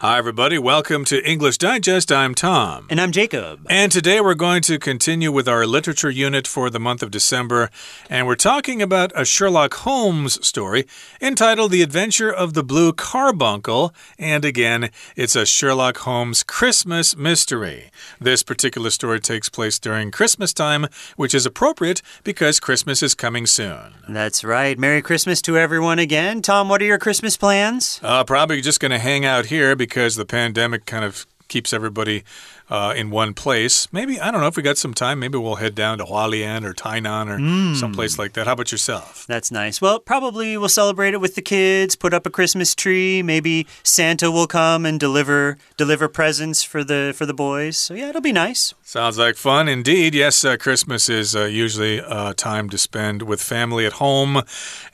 Hi, everybody. Welcome to English Digest. I'm Tom. And I'm Jacob. And today we're going to continue with our literature unit for the month of December. And we're talking about a Sherlock Holmes story entitled The Adventure of the Blue Carbuncle. And again, it's a Sherlock Holmes Christmas mystery. This particular story takes place during Christmas time, which is appropriate because Christmas is coming soon. That's right. Merry Christmas to everyone again. Tom, what are your Christmas plans? Uh, probably just going to hang out here because the pandemic kind of keeps everybody uh, in one place. Maybe, I don't know if we got some time, maybe we'll head down to Hualien or Tainan or mm. someplace like that. How about yourself? That's nice. Well, probably we'll celebrate it with the kids, put up a Christmas tree. Maybe Santa will come and deliver deliver presents for the for the boys. So yeah, it'll be nice. Sounds like fun indeed. Yes, uh, Christmas is uh, usually uh, time to spend with family at home.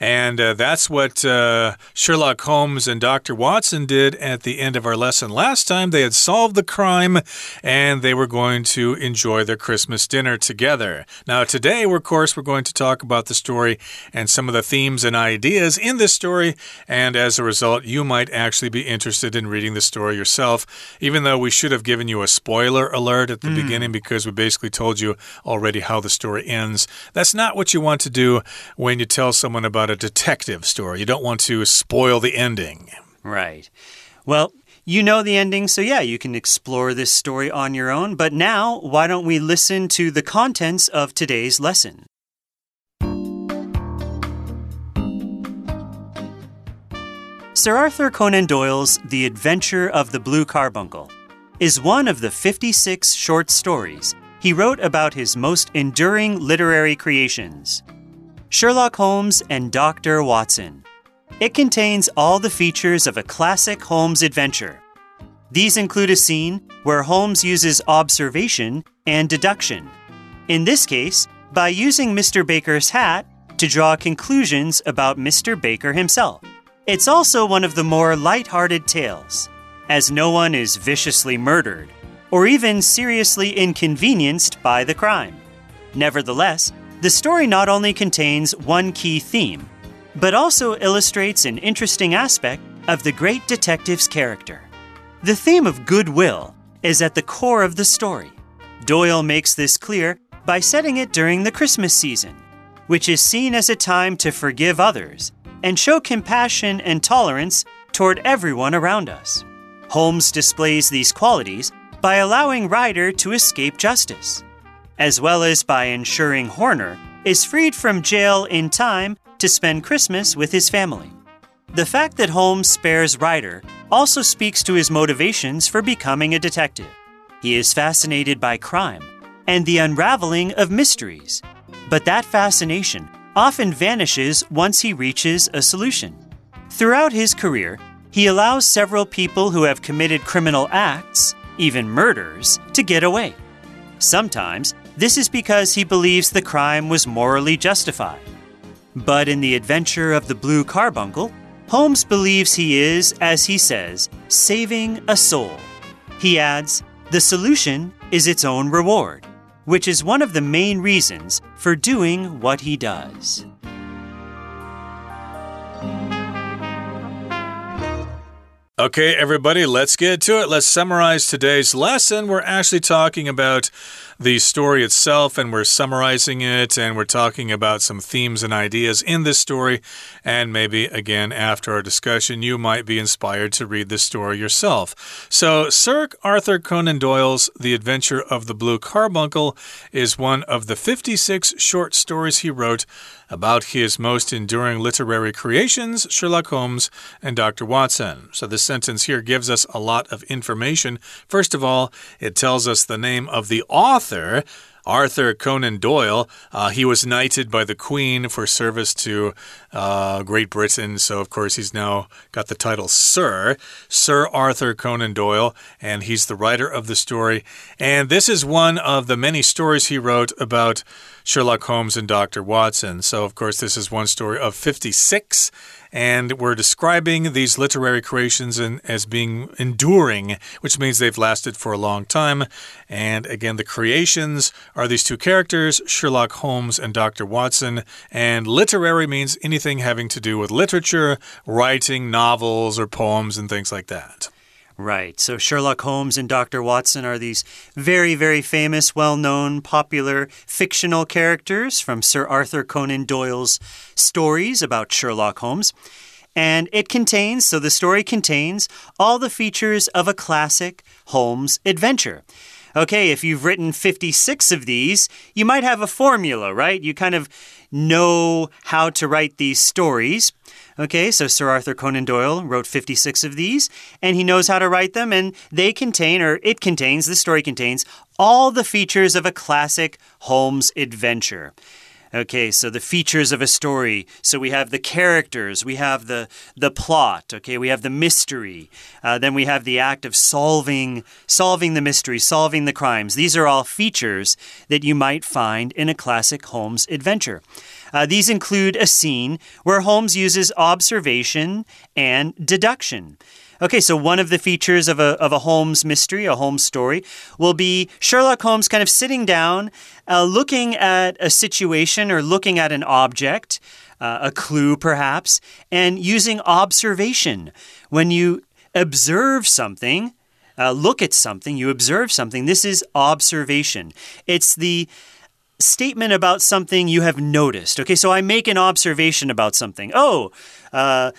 And uh, that's what uh, Sherlock Holmes and Dr. Watson did at the end of our lesson last time. They had solved the crime and they were going to enjoy their Christmas dinner together. Now, today, of course, we're going to talk about the story and some of the themes and ideas in this story, and as a result, you might actually be interested in reading the story yourself, even though we should have given you a spoiler alert at the mm. beginning because we basically told you already how the story ends. That's not what you want to do when you tell someone about a detective story. You don't want to spoil the ending. Right. Well, you know the ending, so yeah, you can explore this story on your own. But now, why don't we listen to the contents of today's lesson? Sir Arthur Conan Doyle's The Adventure of the Blue Carbuncle is one of the 56 short stories he wrote about his most enduring literary creations Sherlock Holmes and Dr. Watson. It contains all the features of a classic Holmes adventure. These include a scene where Holmes uses observation and deduction. In this case, by using Mr. Baker's hat to draw conclusions about Mr. Baker himself. It's also one of the more light-hearted tales, as no one is viciously murdered or even seriously inconvenienced by the crime. Nevertheless, the story not only contains one key theme, but also illustrates an interesting aspect of the great detective's character. The theme of goodwill is at the core of the story. Doyle makes this clear by setting it during the Christmas season, which is seen as a time to forgive others and show compassion and tolerance toward everyone around us. Holmes displays these qualities by allowing Ryder to escape justice, as well as by ensuring Horner is freed from jail in time to spend Christmas with his family. The fact that Holmes spares Ryder also speaks to his motivations for becoming a detective. He is fascinated by crime and the unraveling of mysteries, but that fascination often vanishes once he reaches a solution. Throughout his career, he allows several people who have committed criminal acts, even murders, to get away. Sometimes, this is because he believes the crime was morally justified. But in The Adventure of the Blue Carbuncle, Holmes believes he is, as he says, saving a soul. He adds, the solution is its own reward, which is one of the main reasons for doing what he does. Okay, everybody, let's get to it. Let's summarize today's lesson. We're actually talking about the story itself and we're summarizing it and we're talking about some themes and ideas in this story. And maybe, again, after our discussion, you might be inspired to read this story yourself. So, Sir Arthur Conan Doyle's The Adventure of the Blue Carbuncle is one of the 56 short stories he wrote about his most enduring literary creations, Sherlock Holmes and Dr. Watson. So, this sentence here gives us a lot of information. First of all, it tells us the name of the author. Arthur Conan Doyle. Uh, he was knighted by the Queen for service to uh, Great Britain. So, of course, he's now got the title Sir, Sir Arthur Conan Doyle, and he's the writer of the story. And this is one of the many stories he wrote about Sherlock Holmes and Dr. Watson. So, of course, this is one story of 56. And we're describing these literary creations in, as being enduring, which means they've lasted for a long time. And again, the creations are these two characters, Sherlock Holmes and Dr. Watson. And literary means anything having to do with literature, writing novels or poems and things like that. Right. So Sherlock Holmes and Dr. Watson are these very, very famous, well known, popular fictional characters from Sir Arthur Conan Doyle's stories about Sherlock Holmes. And it contains, so the story contains, all the features of a classic Holmes adventure. Okay, if you've written 56 of these, you might have a formula, right? You kind of know how to write these stories. Okay, so Sir Arthur Conan Doyle wrote 56 of these, and he knows how to write them, and they contain, or it contains, the story contains, all the features of a classic Holmes adventure. Okay, so the features of a story. So we have the characters, we have the the plot. Okay, we have the mystery. Uh, then we have the act of solving solving the mystery, solving the crimes. These are all features that you might find in a classic Holmes adventure. Uh, these include a scene where Holmes uses observation and deduction. Okay, so one of the features of a, of a Holmes mystery, a Holmes story, will be Sherlock Holmes kind of sitting down, uh, looking at a situation or looking at an object, uh, a clue perhaps, and using observation. When you observe something, uh, look at something, you observe something, this is observation. It's the statement about something you have noticed. Okay, so I make an observation about something. Oh, uh,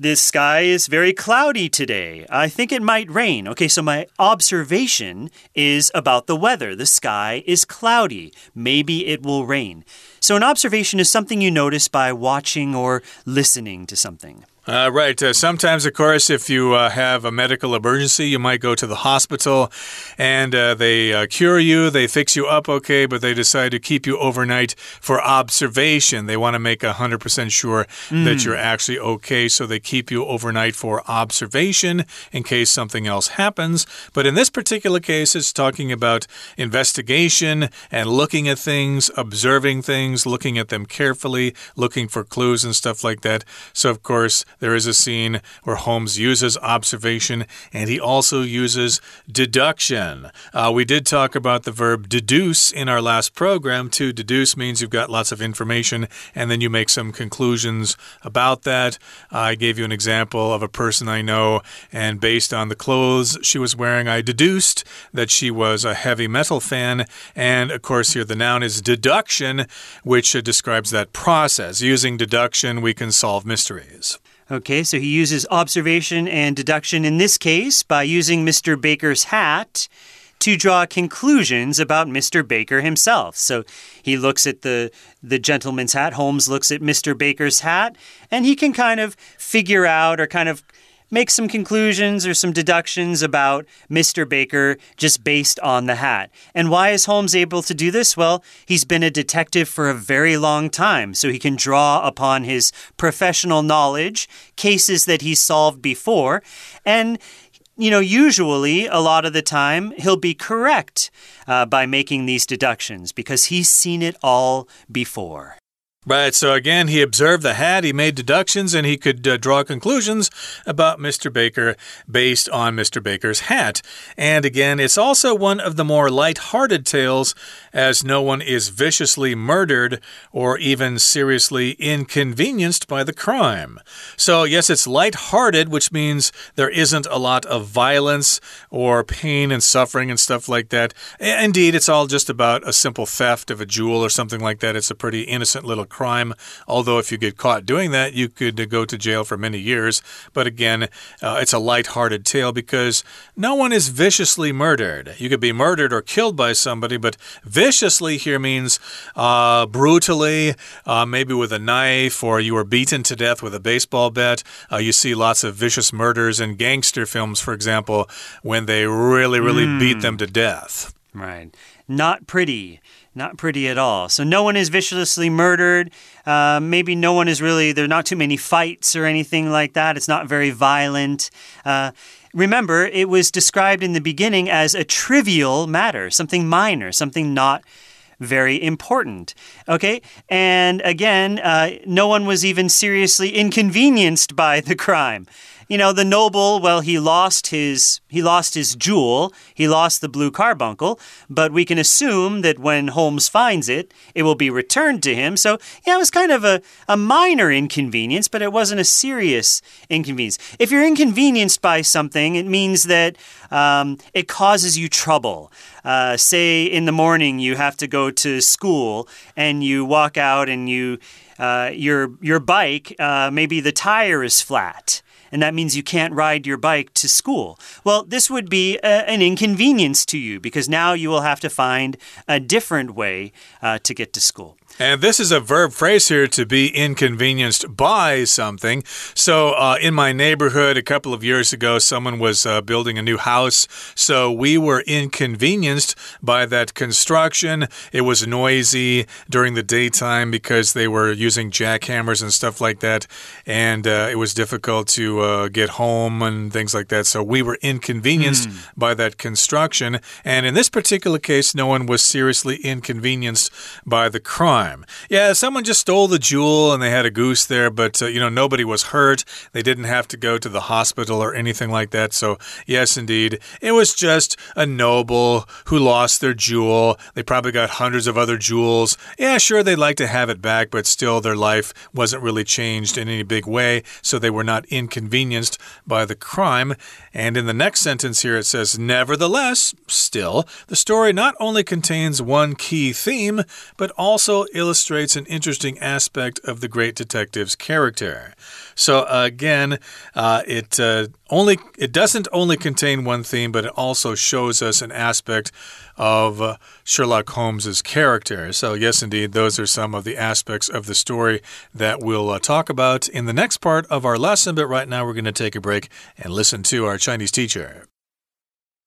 the sky is very cloudy today. I think it might rain. Okay, so my observation is about the weather. The sky is cloudy. Maybe it will rain. So, an observation is something you notice by watching or listening to something. Uh, right. Uh, sometimes, of course, if you uh, have a medical emergency, you might go to the hospital and uh, they uh, cure you, they fix you up okay, but they decide to keep you overnight for observation. They want to make 100% sure mm. that you're actually okay, so they keep you overnight for observation in case something else happens. But in this particular case, it's talking about investigation and looking at things, observing things, looking at them carefully, looking for clues and stuff like that. So, of course, there is a scene where Holmes uses observation and he also uses deduction. Uh, we did talk about the verb deduce in our last program. To deduce means you've got lots of information and then you make some conclusions about that. I gave you an example of a person I know, and based on the clothes she was wearing, I deduced that she was a heavy metal fan. And of course, here the noun is deduction, which describes that process. Using deduction, we can solve mysteries. Okay, so he uses observation and deduction in this case by using Mr. Baker's hat to draw conclusions about Mr. Baker himself. So he looks at the the gentleman's hat, Holmes looks at Mr. Baker's hat, and he can kind of figure out or kind of make some conclusions or some deductions about Mr. Baker just based on the hat. And why is Holmes able to do this? Well, he's been a detective for a very long time, so he can draw upon his professional knowledge, cases that he's solved before, and you know, usually a lot of the time he'll be correct uh, by making these deductions because he's seen it all before. Right, so again, he observed the hat, he made deductions, and he could uh, draw conclusions about Mr. Baker based on Mr. Baker's hat. And again, it's also one of the more light-hearted tales, as no one is viciously murdered or even seriously inconvenienced by the crime. So, yes, it's light-hearted, which means there isn't a lot of violence or pain and suffering and stuff like that. Indeed, it's all just about a simple theft of a jewel or something like that. It's a pretty innocent little crime. Although, if you get caught doing that, you could go to jail for many years. But again, uh, it's a light-hearted tale because no one is viciously murdered. You could be murdered or killed by somebody, but viciously here means uh, brutally, uh, maybe with a knife, or you were beaten to death with a baseball bat. Uh, you see lots of vicious murders in gangster films, for example, when they really, really mm. beat them to death. Right. Not pretty. Not pretty at all. So no one is viciously murdered. Uh, maybe no one is really, there are not too many fights or anything like that. It's not very violent. Uh, remember, it was described in the beginning as a trivial matter, something minor, something not very important. Okay? And again, uh, no one was even seriously inconvenienced by the crime. You know, the noble, well, he lost his he lost his jewel, he lost the blue carbuncle, but we can assume that when Holmes finds it, it will be returned to him. So, yeah, it was kind of a, a minor inconvenience, but it wasn't a serious inconvenience. If you're inconvenienced by something, it means that um, it causes you trouble. Uh, say in the morning you have to go to school and you walk out and you uh, your your bike uh, maybe the tire is flat and that means you can't ride your bike to school. Well, this would be a, an inconvenience to you because now you will have to find a different way uh, to get to school. And this is a verb phrase here to be inconvenienced by something. So, uh, in my neighborhood a couple of years ago, someone was uh, building a new house. So, we were inconvenienced by that construction. It was noisy during the daytime because they were using jackhammers and stuff like that. And uh, it was difficult to uh, get home and things like that. So, we were inconvenienced mm. by that construction. And in this particular case, no one was seriously inconvenienced by the crime Yeah, someone just stole the jewel and they had a goose there, but, uh, you know, nobody was hurt. They didn't have to go to the hospital or anything like that. So, yes, indeed, it was just a noble who lost their jewel. They probably got hundreds of other jewels. Yeah, sure, they'd like to have it back, but still their life wasn't really changed in any big way, so they were not inconvenienced by the crime. And in the next sentence here, it says, Nevertheless, still, the story not only contains one key theme, but also illustrates an interesting aspect of the great detective's character. So again, uh, it uh, only it doesn't only contain one theme, but it also shows us an aspect of uh, Sherlock Holmes's character. So yes, indeed, those are some of the aspects of the story that we'll uh, talk about in the next part of our lesson. But right now, we're going to take a break and listen to our Chinese teacher.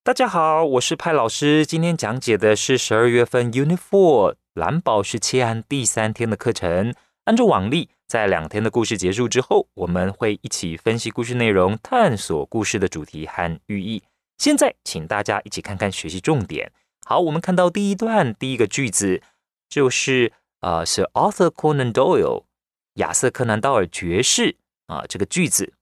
大家好，我是派老师。今天讲解的是十二月份 Unit Four 蓝宝石切案第三天的课程。按照往例，在两天的故事结束之后，我们会一起分析故事内容，探索故事的主题和寓意。现在，请大家一起看看学习重点。好，我们看到第一段第一个句子，就是呃，是 Arthur Conan Doyle 亚瑟柯南道尔爵士啊这个句子。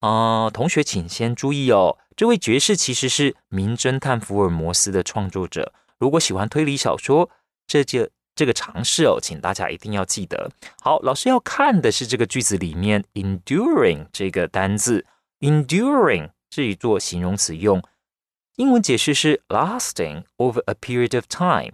啊，同学请先注意哦，这位爵士其实是名侦探福尔摩斯的创作者。如果喜欢推理小说，这就这个尝试哦，请大家一定要记得。好，老师要看的是这个句子里面 enduring 这个单字，enduring 这一做形容词用，英文解释是 lasting over a period of time。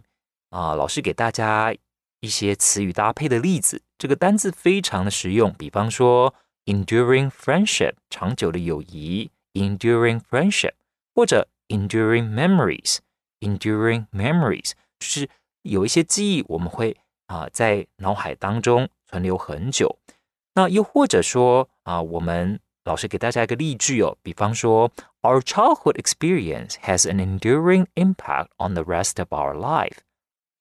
啊，老师给大家一些词语搭配的例子，这个单字非常的实用。比方说 enduring friendship 长久的友谊，enduring friendship，或者 enduring memories，enduring memories 就是。有一些记忆我们会啊在脑海当中存留很久，那又或者说啊，我们老师给大家一个例句哦，比方说，Our childhood experience has an enduring impact on the rest of our life.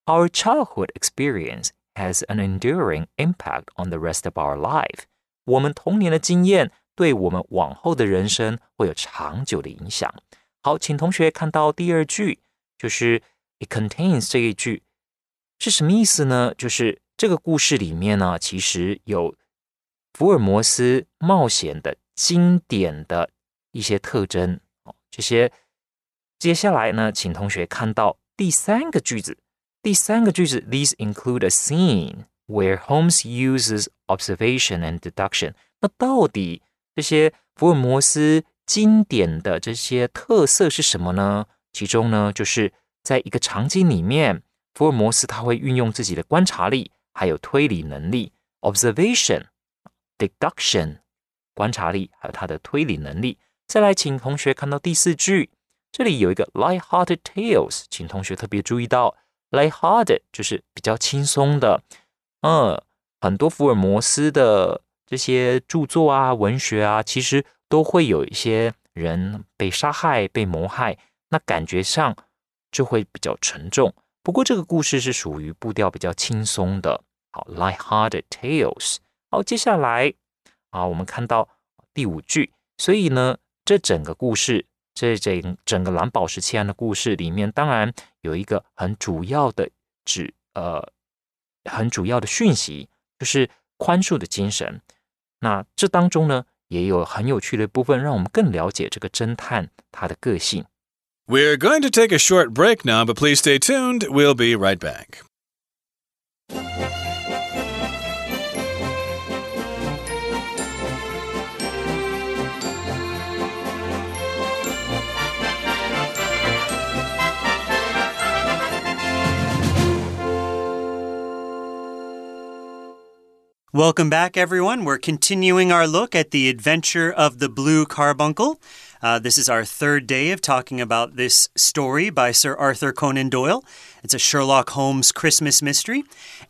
Our childhood experience has an enduring impact on the rest of our life. 我们童年的经验对我们往后的人生会有长久的影响。好，请同学看到第二句，就是 It contains 这一句。是什么意思呢？就是这个故事里面呢，其实有福尔摩斯冒险的经典的一些特征哦。这些接下来呢，请同学看到第三个句子。第三个句子，These include a scene where Holmes uses observation and deduction。那到底这些福尔摩斯经典的这些特色是什么呢？其中呢，就是在一个场景里面。福尔摩斯他会运用自己的观察力，还有推理能力 （observation, deduction），观察力还有他的推理能力。再来，请同学看到第四句，这里有一个 light-hearted tales，请同学特别注意到，light-hearted 就是比较轻松的。嗯，很多福尔摩斯的这些著作啊、文学啊，其实都会有一些人被杀害、被谋害，那感觉上就会比较沉重。不过这个故事是属于步调比较轻松的，好，light-hearted tales。好，接下来啊，我们看到第五句，所以呢，这整个故事，这整整个蓝宝石奇案的故事里面，当然有一个很主要的指呃，很主要的讯息，就是宽恕的精神。那这当中呢，也有很有趣的部分，让我们更了解这个侦探他的个性。We're going to take a short break now, but please stay tuned. We'll be right back. Welcome back, everyone. We're continuing our look at the adventure of the Blue Carbuncle. Uh, this is our third day of talking about this story by Sir Arthur Conan Doyle. It's a Sherlock Holmes Christmas mystery.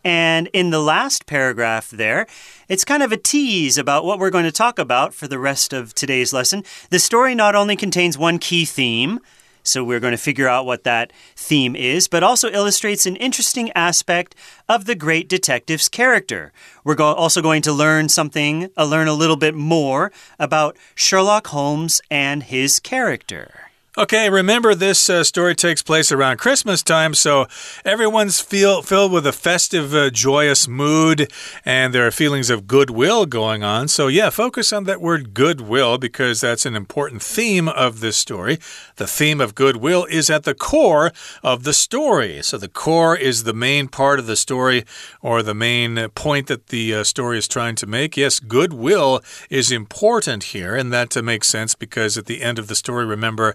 And in the last paragraph there, it's kind of a tease about what we're going to talk about for the rest of today's lesson. The story not only contains one key theme, so we're going to figure out what that theme is, but also illustrates an interesting aspect of the great detective's character. We're go also going to learn something, uh, learn a little bit more about Sherlock Holmes and his character. Okay, remember this uh, story takes place around Christmas time, so everyone's feel filled with a festive, uh, joyous mood, and there are feelings of goodwill going on. So, yeah, focus on that word goodwill because that's an important theme of this story. The theme of goodwill is at the core of the story. So, the core is the main part of the story or the main point that the uh, story is trying to make. Yes, goodwill is important here, and that makes sense because at the end of the story, remember,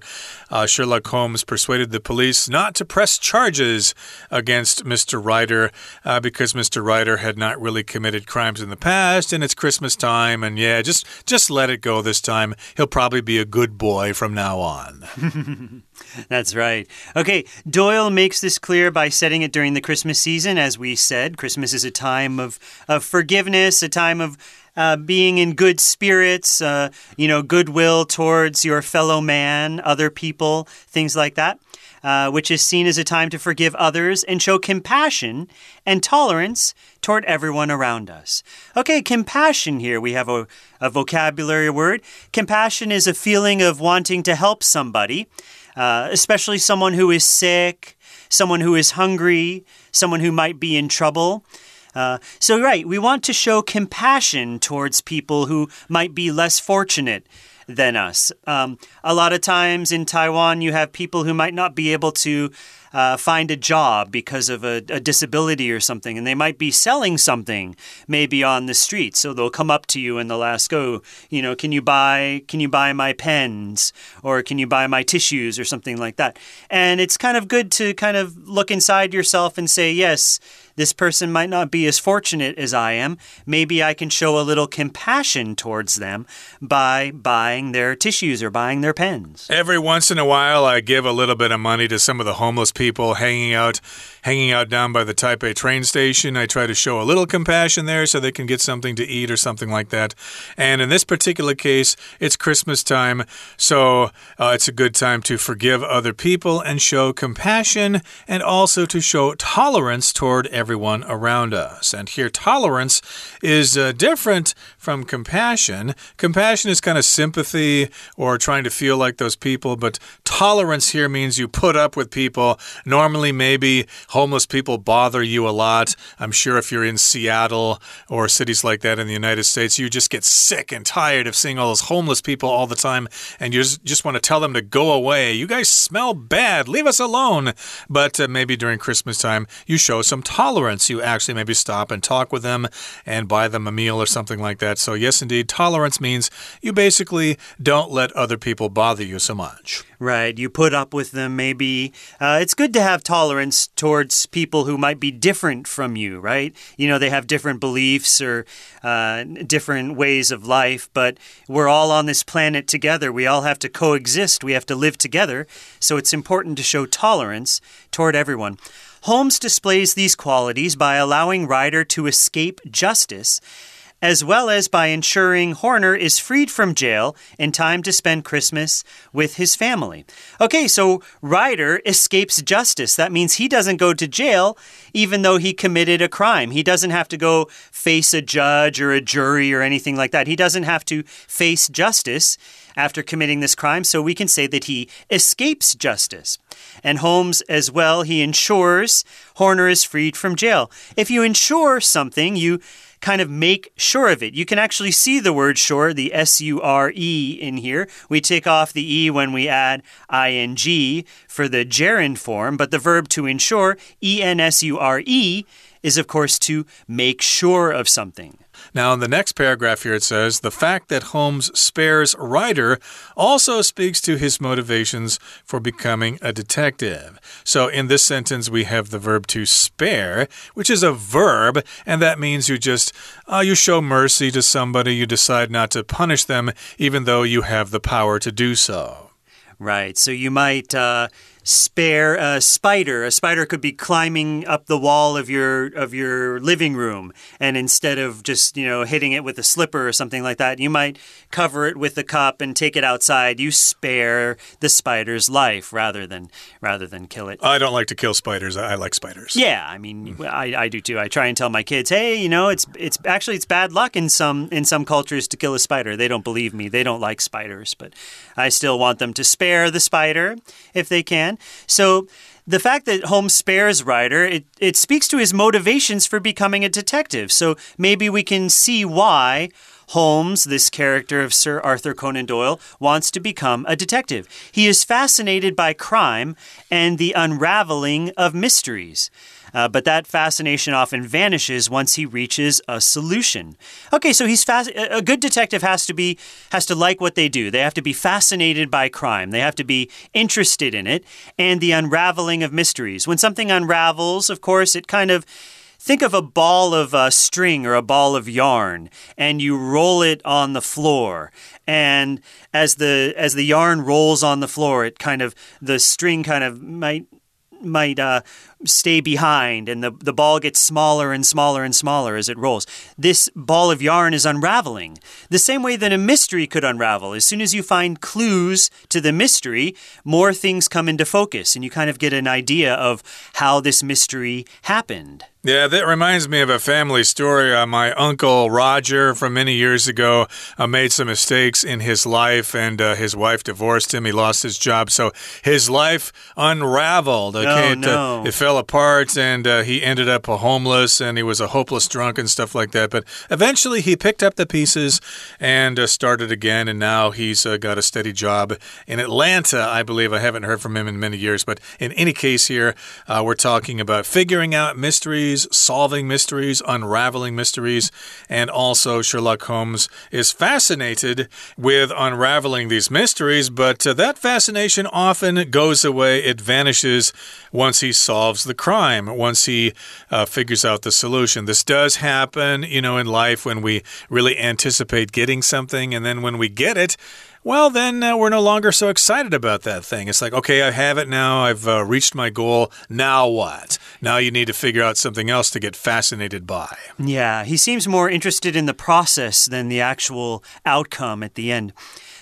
uh, Sherlock Holmes persuaded the police not to press charges against Mr. Ryder uh, because Mr. Ryder had not really committed crimes in the past, and it's Christmas time, and yeah, just just let it go this time. He'll probably be a good boy from now on. That's right. Okay, Doyle makes this clear by setting it during the Christmas season. As we said, Christmas is a time of, of forgiveness, a time of uh, being in good spirits, uh, you know, goodwill towards your fellow man, other people, things like that. Uh, which is seen as a time to forgive others and show compassion and tolerance toward everyone around us. Okay, compassion here. We have a, a vocabulary word. Compassion is a feeling of wanting to help somebody, uh, especially someone who is sick, someone who is hungry, someone who might be in trouble. Uh, so, right, we want to show compassion towards people who might be less fortunate than us. Um, a lot of times in Taiwan, you have people who might not be able to uh, find a job because of a, a, disability or something, and they might be selling something maybe on the street. So they'll come up to you and they'll ask, "Oh, you know, can you buy can you buy my pens or can you buy my tissues or something like that?" And it's kind of good to kind of look inside yourself and say, "Yes." This person might not be as fortunate as I am. Maybe I can show a little compassion towards them by buying their tissues or buying their pens. Every once in a while, I give a little bit of money to some of the homeless people hanging out, hanging out down by the Taipei train station. I try to show a little compassion there so they can get something to eat or something like that. And in this particular case, it's Christmas time, so uh, it's a good time to forgive other people and show compassion and also to show tolerance toward everyone around us. And here, tolerance is uh, different from compassion. Compassion is kind of sympathy or trying to feel like those people, but tolerance here means you put up with people. Normally, maybe homeless people bother you a lot. I'm sure if you're in Seattle or cities like that in the United States, you just get sick and tired of seeing all those homeless people all the time, and you just, just want to tell them to go away. You guys smell bad. Leave us alone. But uh, maybe during Christmas time, you show some tolerance. You actually maybe stop and talk with them and buy them a meal or something like that. So, yes, indeed, tolerance means you basically don't let other people bother you so much. Right. You put up with them, maybe. Uh, it's good to have tolerance towards people who might be different from you, right? You know, they have different beliefs or uh, different ways of life, but we're all on this planet together. We all have to coexist, we have to live together. So it's important to show tolerance toward everyone. Holmes displays these qualities by allowing Ryder to escape justice as well as by ensuring Horner is freed from jail in time to spend Christmas with his family. Okay, so Ryder escapes justice. That means he doesn't go to jail even though he committed a crime. He doesn't have to go face a judge or a jury or anything like that. He doesn't have to face justice after committing this crime, so we can say that he escapes justice. And Holmes, as well, he ensures Horner is freed from jail. If you insure something, you kind of make sure of it. You can actually see the word sure, the S U R E in here. We take off the E when we add ing for the gerund form, but the verb to ensure, E N S U R E, is of course to make sure of something. Now, in the next paragraph here, it says the fact that Holmes spares Ryder also speaks to his motivations for becoming a detective. So, in this sentence, we have the verb to spare, which is a verb, and that means you just uh, you show mercy to somebody, you decide not to punish them, even though you have the power to do so. Right. So you might. Uh, spare a spider. A spider could be climbing up the wall of your of your living room, and instead of just you know hitting it with a slipper or something like that, you might cover it with a cup and take it outside. You spare the spider's life rather than rather than kill it. I don't like to kill spiders. I like spiders. Yeah, I mean, hmm. I, I do too. I try and tell my kids, hey, you know, it's it's actually it's bad luck in some in some cultures to kill a spider. They don't believe me. They don't like spiders, but I still want them to spare the spider if they can. So the fact that Holmes spares Ryder, it, it speaks to his motivations for becoming a detective. So maybe we can see why Holmes, this character of Sir Arthur Conan Doyle, wants to become a detective. He is fascinated by crime and the unraveling of mysteries. Uh, but that fascination often vanishes once he reaches a solution. Okay, so he's. A good detective has to be has to like what they do. They have to be fascinated by crime. They have to be interested in it and the unraveling of mysteries. When something unravels, of course, it kind of Think of a ball of uh, string or a ball of yarn, and you roll it on the floor. And as the as the yarn rolls on the floor, it kind of the string kind of might might uh, stay behind and the, the ball gets smaller and smaller and smaller as it rolls. This ball of yarn is unraveling. The same way that a mystery could unravel. As soon as you find clues to the mystery, more things come into focus and you kind of get an idea of how this mystery happened. Yeah, that reminds me of a family story. Uh, my uncle Roger, from many years ago, uh, made some mistakes in his life, and uh, his wife divorced him. He lost his job, so his life unraveled. Okay, oh, no. it, it fell apart, and uh, he ended up a homeless, and he was a hopeless drunk and stuff like that. But eventually, he picked up the pieces and uh, started again, and now he's uh, got a steady job in Atlanta, I believe. I haven't heard from him in many years, but in any case, here we're talking about figuring out mysteries mysteries, solving mysteries, unraveling mysteries, and also Sherlock Holmes is fascinated with unraveling these mysteries, but uh, that fascination often goes away. It vanishes once he solves the crime, once he uh, figures out the solution. This does happen, you know, in life when we really anticipate getting something, and then when we get it, well, then uh, we're no longer so excited about that thing. It's like, okay, I have it now. I've uh, reached my goal. Now what? Now you need to figure out something else to get fascinated by. Yeah, he seems more interested in the process than the actual outcome at the end.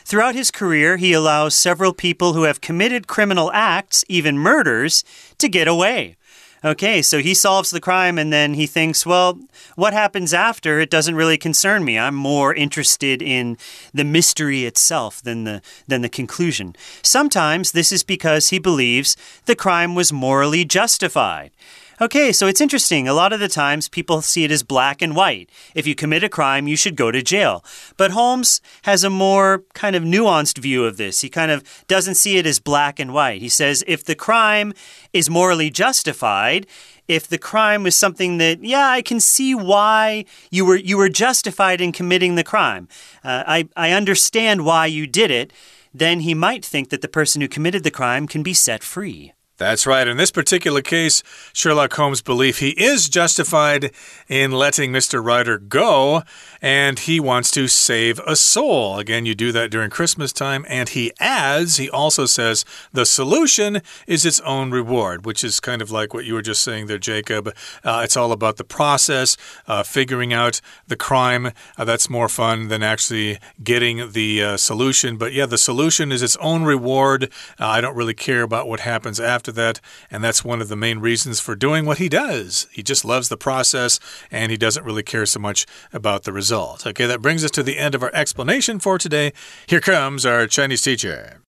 Throughout his career, he allows several people who have committed criminal acts, even murders, to get away. Okay, so he solves the crime and then he thinks, well, what happens after? It doesn't really concern me. I'm more interested in the mystery itself than the than the conclusion. Sometimes this is because he believes the crime was morally justified. Okay, so it's interesting. A lot of the times people see it as black and white. If you commit a crime, you should go to jail. But Holmes has a more kind of nuanced view of this. He kind of doesn't see it as black and white. He says if the crime is morally justified, if the crime was something that yeah i can see why you were you were justified in committing the crime uh, i i understand why you did it then he might think that the person who committed the crime can be set free that's right. In this particular case, Sherlock Holmes' belief he is justified in letting Mr. Ryder go, and he wants to save a soul. Again, you do that during Christmas time, and he adds, he also says, the solution is its own reward, which is kind of like what you were just saying there, Jacob. Uh, it's all about the process, uh, figuring out the crime. Uh, that's more fun than actually getting the uh, solution. But yeah, the solution is its own reward. Uh, I don't really care about what happens after after that. And that's one of the main reasons for doing what he does. He just loves the process and he doesn't really care so much about the result. Okay, that brings us to the end of our explanation for today. Here comes our Chinese teacher.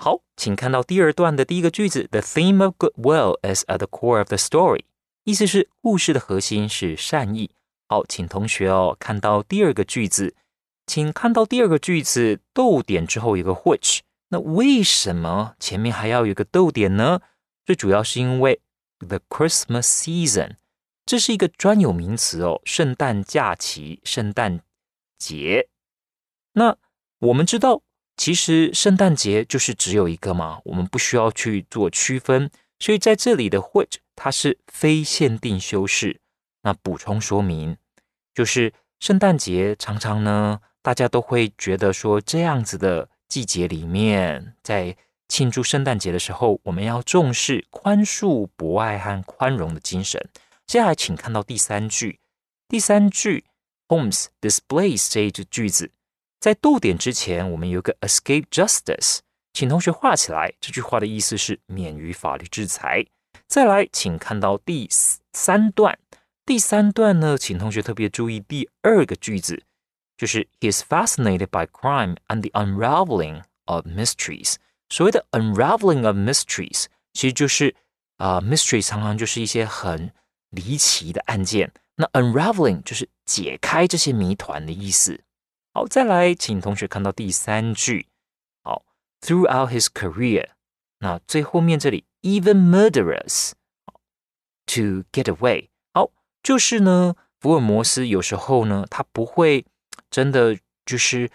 好，请看到第二段的第一个句子，The theme of goodwill is at the core of the story，意思是故事的核心是善意。 好，请同学哦看到第二个句子，请看到第二个句子逗点之后有个 which， 那为什么前面还要有个逗点呢？最主要是因为 the Christmas season，这是一个专有名词哦，圣诞假期、圣诞节。那我们知道，其实圣诞节就是只有一个嘛，我们不需要去做区分，所以在这里的 which 它是非限定修饰。那补充说明，就是圣诞节常常呢，大家都会觉得说，这样子的季节里面，在庆祝圣诞节的时候，我们要重视宽恕、博爱和宽容的精神。接下来，请看到第三句，第三句 Holmes displays 这一句句子，在逗点之前，我们有个 escape justice，请同学画起来。这句话的意思是免于法律制裁。再来，请看到第三段。第三段呢，请同学特别注意第二个句子，就是 He is fascinated by crime and the unraveling of mysteries。所谓的 unraveling of mysteries，其实就是啊，mystery 常常就是一些很离奇的案件。那 unraveling 就是解开这些谜团的意思。好，再来，请同学看到第三句。好，throughout his career，那最后面这里 even murderers to get away。就是呢，福尔摩斯有时候呢，他不会 真的就是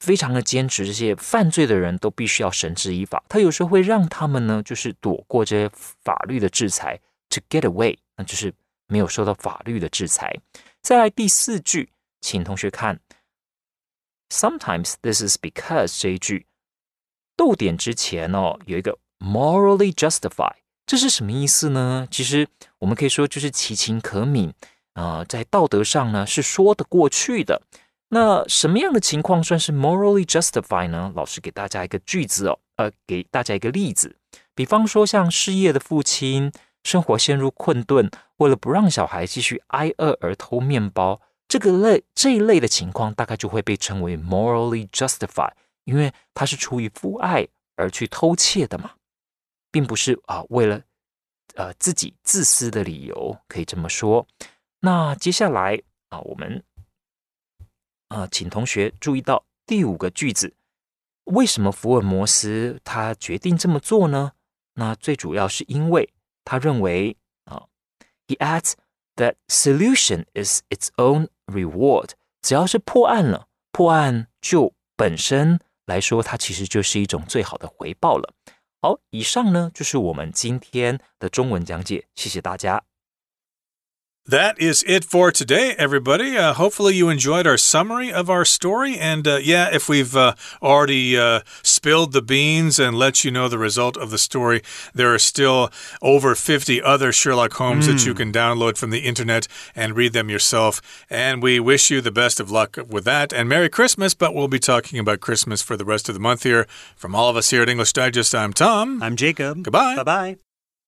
非常的坚持，这些犯罪的人都必须要绳之以法。他有时候会让他们呢，就是躲过这些法律的制裁，to get away，那就是没有受到法律的制裁。再来第四句，请同学看，Sometimes this is because 这一句逗点之前哦，有一个 morally justify。这是什么意思呢？其实我们可以说就是其情可悯啊，在道德上呢是说得过去的。那什么样的情况算是 morally justify 呢？老师给大家一个句子哦，呃，给大家一个例子。比方说，像失业的父亲，生活陷入困顿，为了不让小孩继续挨饿而偷面包，这个类这一类的情况，大概就会被称为 morally justify，因为他是出于父爱而去偷窃的嘛。并不是啊，为了呃自己自私的理由，可以这么说。那接下来啊，我们啊，请同学注意到第五个句子，为什么福尔摩斯他决定这么做呢？那最主要是因为他认为啊，He adds that solution is its own reward。只要是破案了，破案就本身来说，它其实就是一种最好的回报了。好，以上呢就是我们今天的中文讲解，谢谢大家。That is it for today, everybody. Uh, hopefully, you enjoyed our summary of our story. And uh, yeah, if we've uh, already uh, spilled the beans and let you know the result of the story, there are still over 50 other Sherlock Holmes mm. that you hmm. can download from the internet and read them yourself. And we wish you the best of luck with that. And Merry Christmas, but we'll be talking about Christmas for the rest of the month here. From all of us here at English Digest, I'm Tom. I'm Jacob. Goodbye. Bye bye.